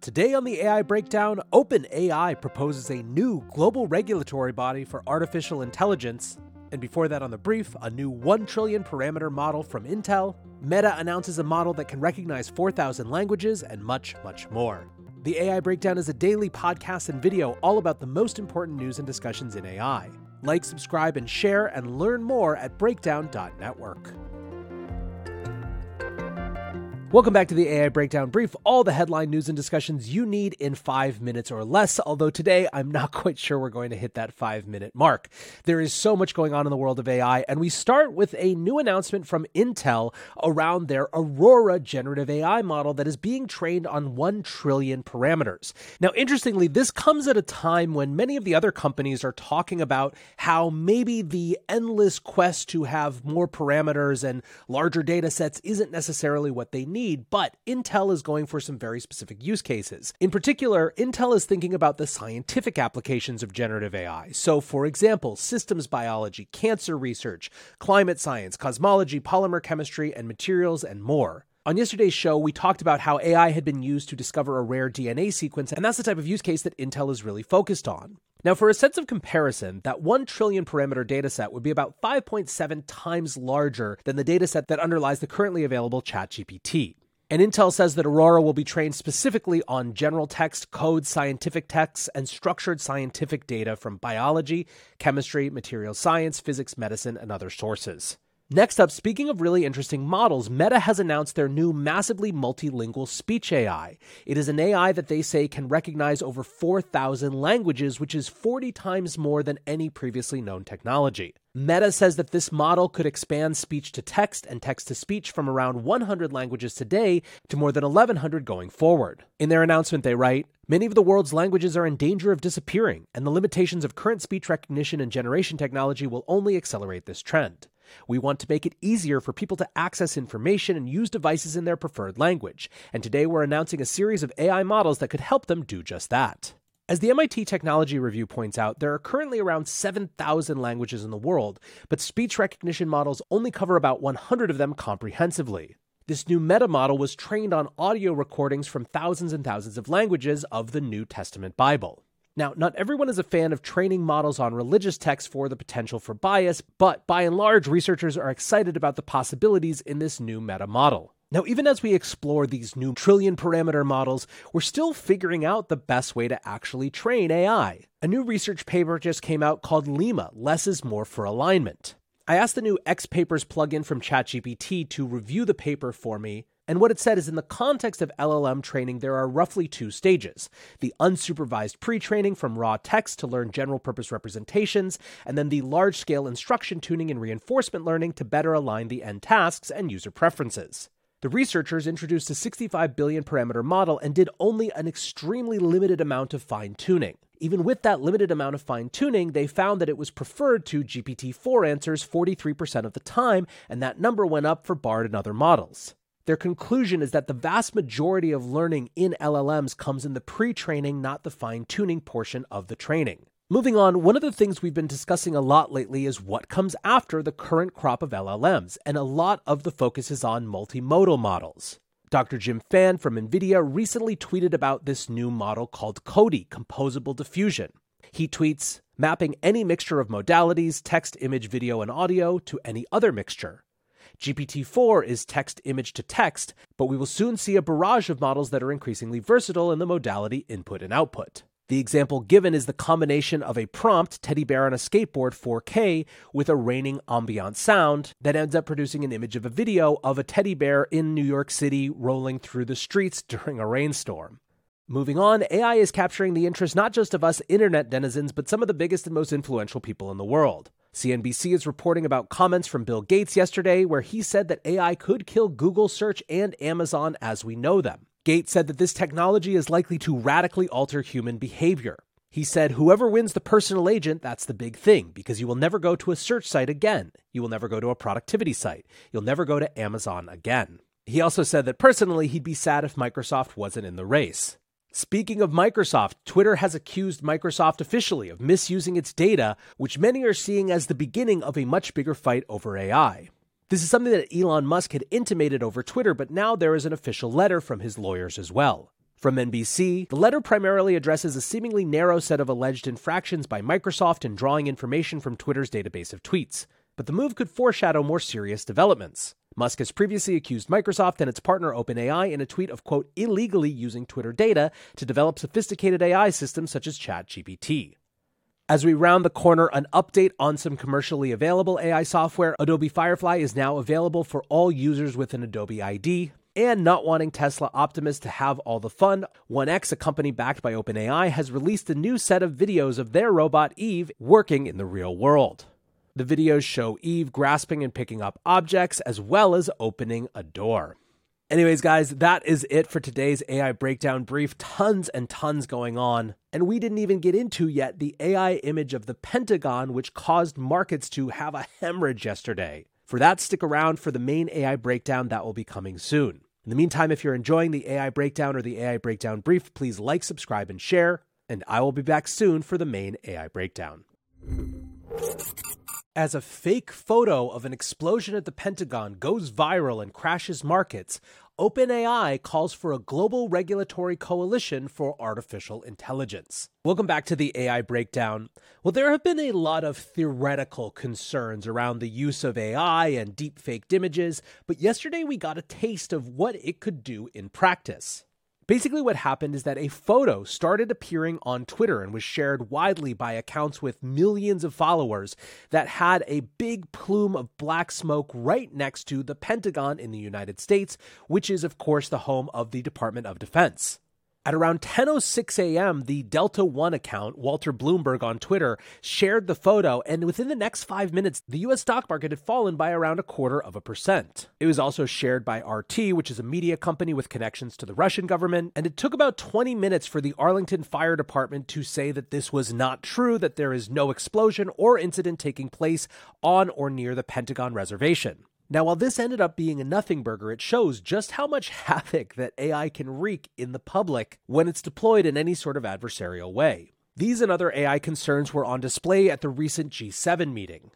Today on the AI Breakdown, OpenAI proposes a new global regulatory body for artificial intelligence. And before that, on the brief, a new 1 trillion parameter model from Intel. Meta announces a model that can recognize 4,000 languages, and much, much more. The AI Breakdown is a daily podcast and video all about the most important news and discussions in AI. Like, subscribe, and share, and learn more at breakdown.network. Welcome back to the AI Breakdown Brief, all the headline news and discussions you need in five minutes or less. Although today I'm not quite sure we're going to hit that five minute mark. There is so much going on in the world of AI, and we start with a new announcement from Intel around their Aurora generative AI model that is being trained on 1 trillion parameters. Now, interestingly, this comes at a time when many of the other companies are talking about how maybe the endless quest to have more parameters and larger data sets isn't necessarily what they need need, but Intel is going for some very specific use cases. In particular, Intel is thinking about the scientific applications of generative AI. So, for example, systems biology, cancer research, climate science, cosmology, polymer chemistry, and materials, and more. On yesterday's show, we talked about how AI had been used to discover a rare DNA sequence, and that's the type of use case that Intel is really focused on. Now, for a sense of comparison, that 1 trillion parameter dataset would be about 5.7 times larger than the dataset that underlies the currently available ChatGPT. And Intel says that Aurora will be trained specifically on general text, code, scientific texts, and structured scientific data from biology, chemistry, material science, physics, medicine, and other sources. Next up, speaking of really interesting models, Meta has announced their new massively multilingual speech AI. It is an AI that they say can recognize over 4,000 languages, which is 40 times more than any previously known technology. Meta says that this model could expand speech to text and text to speech from around 100 languages today to more than 1,100 going forward. In their announcement, they write Many of the world's languages are in danger of disappearing, and the limitations of current speech recognition and generation technology will only accelerate this trend. We want to make it easier for people to access information and use devices in their preferred language, and today we're announcing a series of AI models that could help them do just that. As the MIT Technology Review points out, there are currently around 7,000 languages in the world, but speech recognition models only cover about 100 of them comprehensively. This new meta model was trained on audio recordings from thousands and thousands of languages of the New Testament Bible. Now, not everyone is a fan of training models on religious texts for the potential for bias, but by and large, researchers are excited about the possibilities in this new meta model. Now, even as we explore these new trillion parameter models, we're still figuring out the best way to actually train AI. A new research paper just came out called Lima Less is More for Alignment. I asked the new X Papers plugin from ChatGPT to review the paper for me, and what it said is in the context of LLM training, there are roughly two stages the unsupervised pre training from raw text to learn general purpose representations, and then the large scale instruction tuning and reinforcement learning to better align the end tasks and user preferences. The researchers introduced a 65 billion parameter model and did only an extremely limited amount of fine tuning. Even with that limited amount of fine tuning, they found that it was preferred to GPT 4 answers 43% of the time, and that number went up for BARD and other models. Their conclusion is that the vast majority of learning in LLMs comes in the pre training, not the fine tuning portion of the training. Moving on, one of the things we've been discussing a lot lately is what comes after the current crop of LLMs, and a lot of the focus is on multimodal models. Dr. Jim Fan from NVIDIA recently tweeted about this new model called CODI, Composable Diffusion. He tweets, mapping any mixture of modalities, text, image, video, and audio, to any other mixture. GPT 4 is text image to text, but we will soon see a barrage of models that are increasingly versatile in the modality input and output. The example given is the combination of a prompt teddy bear on a skateboard 4K with a raining ambient sound that ends up producing an image of a video of a teddy bear in New York City rolling through the streets during a rainstorm. Moving on, AI is capturing the interest not just of us internet denizens, but some of the biggest and most influential people in the world. CNBC is reporting about comments from Bill Gates yesterday where he said that AI could kill Google search and Amazon as we know them. Gates said that this technology is likely to radically alter human behavior. He said, Whoever wins the personal agent, that's the big thing, because you will never go to a search site again. You will never go to a productivity site. You'll never go to Amazon again. He also said that personally, he'd be sad if Microsoft wasn't in the race. Speaking of Microsoft, Twitter has accused Microsoft officially of misusing its data, which many are seeing as the beginning of a much bigger fight over AI. This is something that Elon Musk had intimated over Twitter, but now there is an official letter from his lawyers as well. From NBC, the letter primarily addresses a seemingly narrow set of alleged infractions by Microsoft in drawing information from Twitter's database of tweets. But the move could foreshadow more serious developments. Musk has previously accused Microsoft and its partner OpenAI in a tweet of, quote, illegally using Twitter data to develop sophisticated AI systems such as ChatGPT. As we round the corner, an update on some commercially available AI software. Adobe Firefly is now available for all users with an Adobe ID and not wanting Tesla Optimus to have all the fun, 1X, a company backed by OpenAI, has released a new set of videos of their robot Eve working in the real world. The videos show Eve grasping and picking up objects as well as opening a door. Anyways, guys, that is it for today's AI breakdown brief. Tons and tons going on. And we didn't even get into yet the AI image of the Pentagon, which caused markets to have a hemorrhage yesterday. For that, stick around for the main AI breakdown that will be coming soon. In the meantime, if you're enjoying the AI breakdown or the AI breakdown brief, please like, subscribe, and share. And I will be back soon for the main AI breakdown. As a fake photo of an explosion at the Pentagon goes viral and crashes markets, OpenAI calls for a global regulatory coalition for artificial intelligence. Welcome back to the AI Breakdown. Well, there have been a lot of theoretical concerns around the use of AI and deep-faked images, but yesterday we got a taste of what it could do in practice. Basically, what happened is that a photo started appearing on Twitter and was shared widely by accounts with millions of followers that had a big plume of black smoke right next to the Pentagon in the United States, which is, of course, the home of the Department of Defense. At around 10:06 a.m., the Delta One account, Walter Bloomberg on Twitter, shared the photo, and within the next five minutes, the U.S. stock market had fallen by around a quarter of a percent. It was also shared by RT, which is a media company with connections to the Russian government, and it took about 20 minutes for the Arlington Fire Department to say that this was not true, that there is no explosion or incident taking place on or near the Pentagon reservation. Now, while this ended up being a nothing burger, it shows just how much havoc that AI can wreak in the public when it's deployed in any sort of adversarial way. These and other AI concerns were on display at the recent G7 meeting.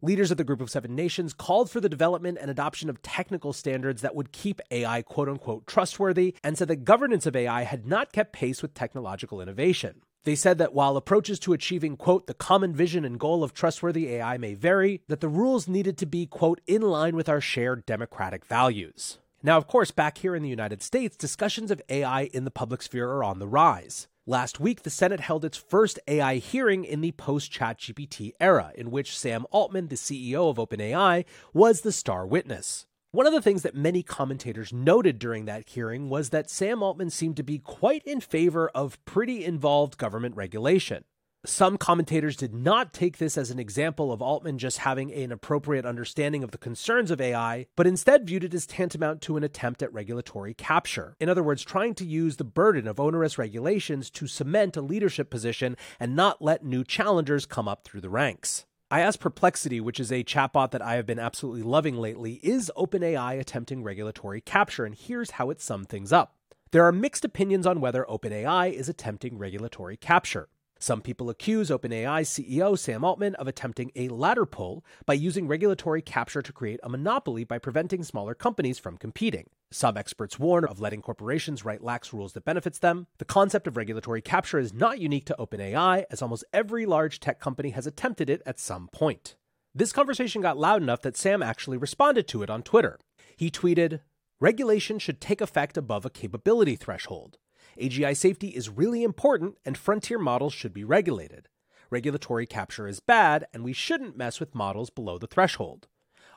Leaders of the Group of Seven Nations called for the development and adoption of technical standards that would keep AI quote unquote trustworthy and said that governance of AI had not kept pace with technological innovation. They said that while approaches to achieving, quote, the common vision and goal of trustworthy AI may vary, that the rules needed to be, quote, in line with our shared democratic values. Now, of course, back here in the United States, discussions of AI in the public sphere are on the rise. Last week, the Senate held its first AI hearing in the post ChatGPT era, in which Sam Altman, the CEO of OpenAI, was the star witness. One of the things that many commentators noted during that hearing was that Sam Altman seemed to be quite in favor of pretty involved government regulation. Some commentators did not take this as an example of Altman just having an appropriate understanding of the concerns of AI, but instead viewed it as tantamount to an attempt at regulatory capture. In other words, trying to use the burden of onerous regulations to cement a leadership position and not let new challengers come up through the ranks. I asked Perplexity, which is a chatbot that I have been absolutely loving lately, is OpenAI attempting regulatory capture? And here's how it summed things up. There are mixed opinions on whether OpenAI is attempting regulatory capture. Some people accuse OpenAI CEO Sam Altman of attempting a ladder pull by using regulatory capture to create a monopoly by preventing smaller companies from competing. Some experts warn of letting corporations write lax rules that benefits them. The concept of regulatory capture is not unique to OpenAI, as almost every large tech company has attempted it at some point. This conversation got loud enough that Sam actually responded to it on Twitter. He tweeted, Regulation should take effect above a capability threshold. AGI safety is really important, and frontier models should be regulated. Regulatory capture is bad, and we shouldn't mess with models below the threshold.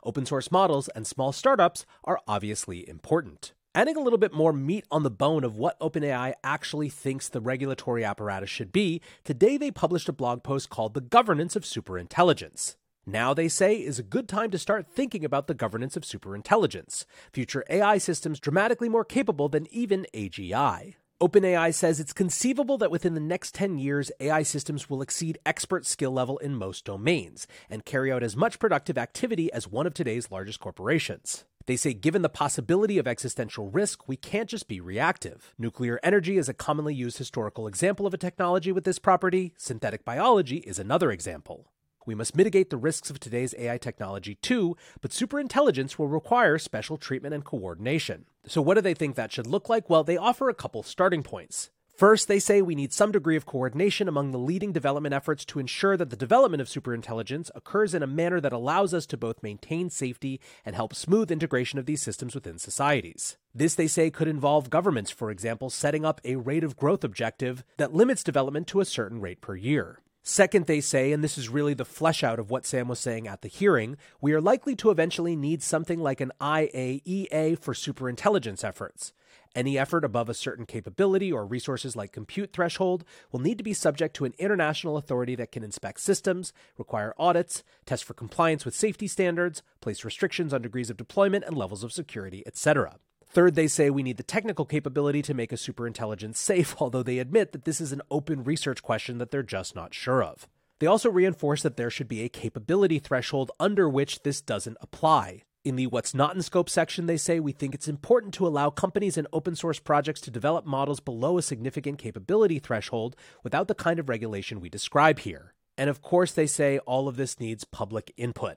Open source models and small startups are obviously important. Adding a little bit more meat on the bone of what OpenAI actually thinks the regulatory apparatus should be, today they published a blog post called The Governance of Superintelligence. Now, they say, is a good time to start thinking about the governance of superintelligence, future AI systems dramatically more capable than even AGI. OpenAI says it's conceivable that within the next 10 years, AI systems will exceed expert skill level in most domains and carry out as much productive activity as one of today's largest corporations. They say, given the possibility of existential risk, we can't just be reactive. Nuclear energy is a commonly used historical example of a technology with this property, synthetic biology is another example. We must mitigate the risks of today's AI technology too, but superintelligence will require special treatment and coordination. So, what do they think that should look like? Well, they offer a couple starting points. First, they say we need some degree of coordination among the leading development efforts to ensure that the development of superintelligence occurs in a manner that allows us to both maintain safety and help smooth integration of these systems within societies. This, they say, could involve governments, for example, setting up a rate of growth objective that limits development to a certain rate per year. Second, they say, and this is really the flesh out of what Sam was saying at the hearing, we are likely to eventually need something like an IAEA for superintelligence efforts. Any effort above a certain capability or resources like compute threshold will need to be subject to an international authority that can inspect systems, require audits, test for compliance with safety standards, place restrictions on degrees of deployment and levels of security, etc. Third, they say we need the technical capability to make a superintelligence safe, although they admit that this is an open research question that they're just not sure of. They also reinforce that there should be a capability threshold under which this doesn't apply. In the What's Not in Scope section, they say we think it's important to allow companies and open source projects to develop models below a significant capability threshold without the kind of regulation we describe here. And of course, they say all of this needs public input.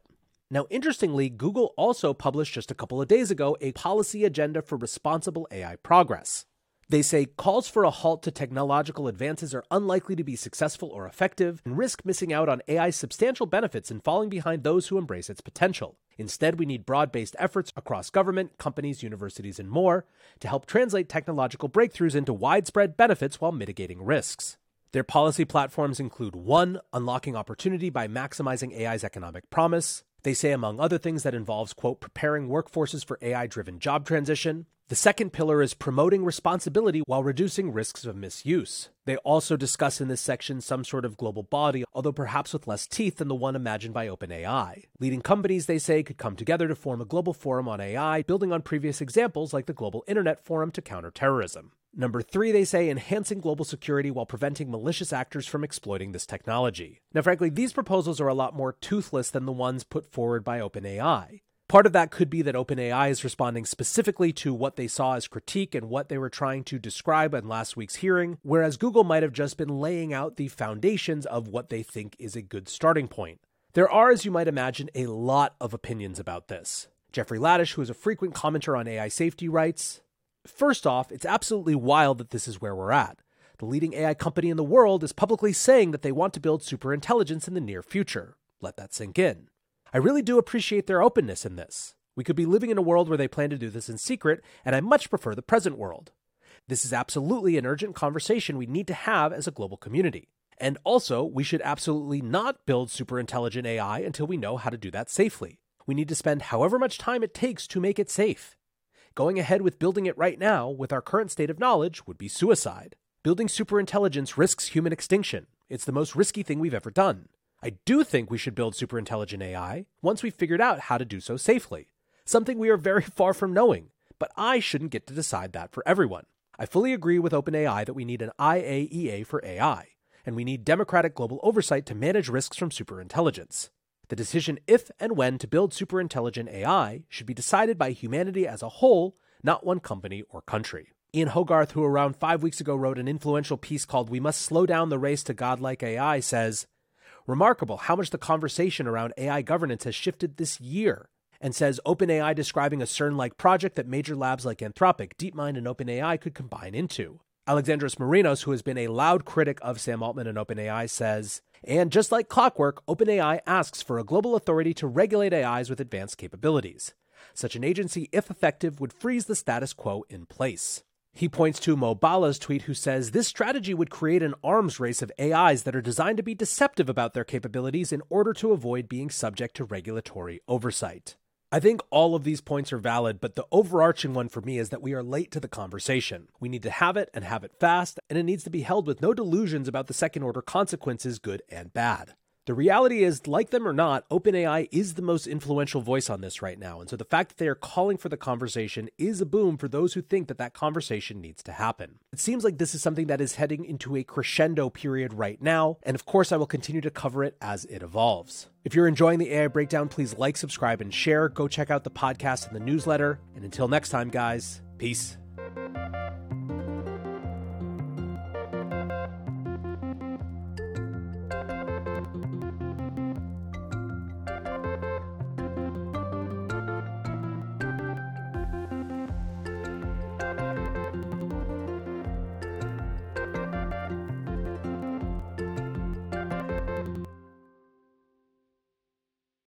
Now, interestingly, Google also published just a couple of days ago a policy agenda for responsible AI progress. They say calls for a halt to technological advances are unlikely to be successful or effective and risk missing out on AI's substantial benefits and falling behind those who embrace its potential. Instead, we need broad based efforts across government, companies, universities, and more to help translate technological breakthroughs into widespread benefits while mitigating risks. Their policy platforms include 1. Unlocking opportunity by maximizing AI's economic promise. They say, among other things, that involves, quote, preparing workforces for AI driven job transition. The second pillar is promoting responsibility while reducing risks of misuse. They also discuss in this section some sort of global body, although perhaps with less teeth than the one imagined by OpenAI. Leading companies, they say, could come together to form a global forum on AI, building on previous examples like the Global Internet Forum to counter terrorism. Number three, they say enhancing global security while preventing malicious actors from exploiting this technology. Now, frankly, these proposals are a lot more toothless than the ones put forward by OpenAI. Part of that could be that OpenAI is responding specifically to what they saw as critique and what they were trying to describe in last week's hearing, whereas Google might have just been laying out the foundations of what they think is a good starting point. There are, as you might imagine, a lot of opinions about this. Jeffrey Ladish, who is a frequent commenter on AI safety, writes First off, it's absolutely wild that this is where we're at. The leading AI company in the world is publicly saying that they want to build superintelligence in the near future. Let that sink in. I really do appreciate their openness in this. We could be living in a world where they plan to do this in secret, and I much prefer the present world. This is absolutely an urgent conversation we need to have as a global community. And also, we should absolutely not build super intelligent AI until we know how to do that safely. We need to spend however much time it takes to make it safe. Going ahead with building it right now, with our current state of knowledge, would be suicide. Building superintelligence risks human extinction. It's the most risky thing we've ever done. I do think we should build superintelligent AI once we've figured out how to do so safely, something we are very far from knowing, but I shouldn't get to decide that for everyone. I fully agree with OpenAI that we need an IAEA for AI, and we need democratic global oversight to manage risks from superintelligence. The decision if and when to build superintelligent AI should be decided by humanity as a whole, not one company or country. Ian Hogarth, who around five weeks ago wrote an influential piece called We Must Slow Down the Race to Godlike AI, says, Remarkable how much the conversation around AI governance has shifted this year. And says OpenAI describing a CERN like project that major labs like Anthropic, DeepMind, and OpenAI could combine into. Alexandros Marinos, who has been a loud critic of Sam Altman and OpenAI, says, and just like clockwork, OpenAI asks for a global authority to regulate AIs with advanced capabilities. Such an agency, if effective, would freeze the status quo in place. He points to Mobala's tweet, who says this strategy would create an arms race of AIs that are designed to be deceptive about their capabilities in order to avoid being subject to regulatory oversight. I think all of these points are valid, but the overarching one for me is that we are late to the conversation. We need to have it and have it fast, and it needs to be held with no delusions about the second order consequences, good and bad. The reality is, like them or not, OpenAI is the most influential voice on this right now. And so the fact that they are calling for the conversation is a boom for those who think that that conversation needs to happen. It seems like this is something that is heading into a crescendo period right now. And of course, I will continue to cover it as it evolves. If you're enjoying the AI breakdown, please like, subscribe, and share. Go check out the podcast and the newsletter. And until next time, guys, peace.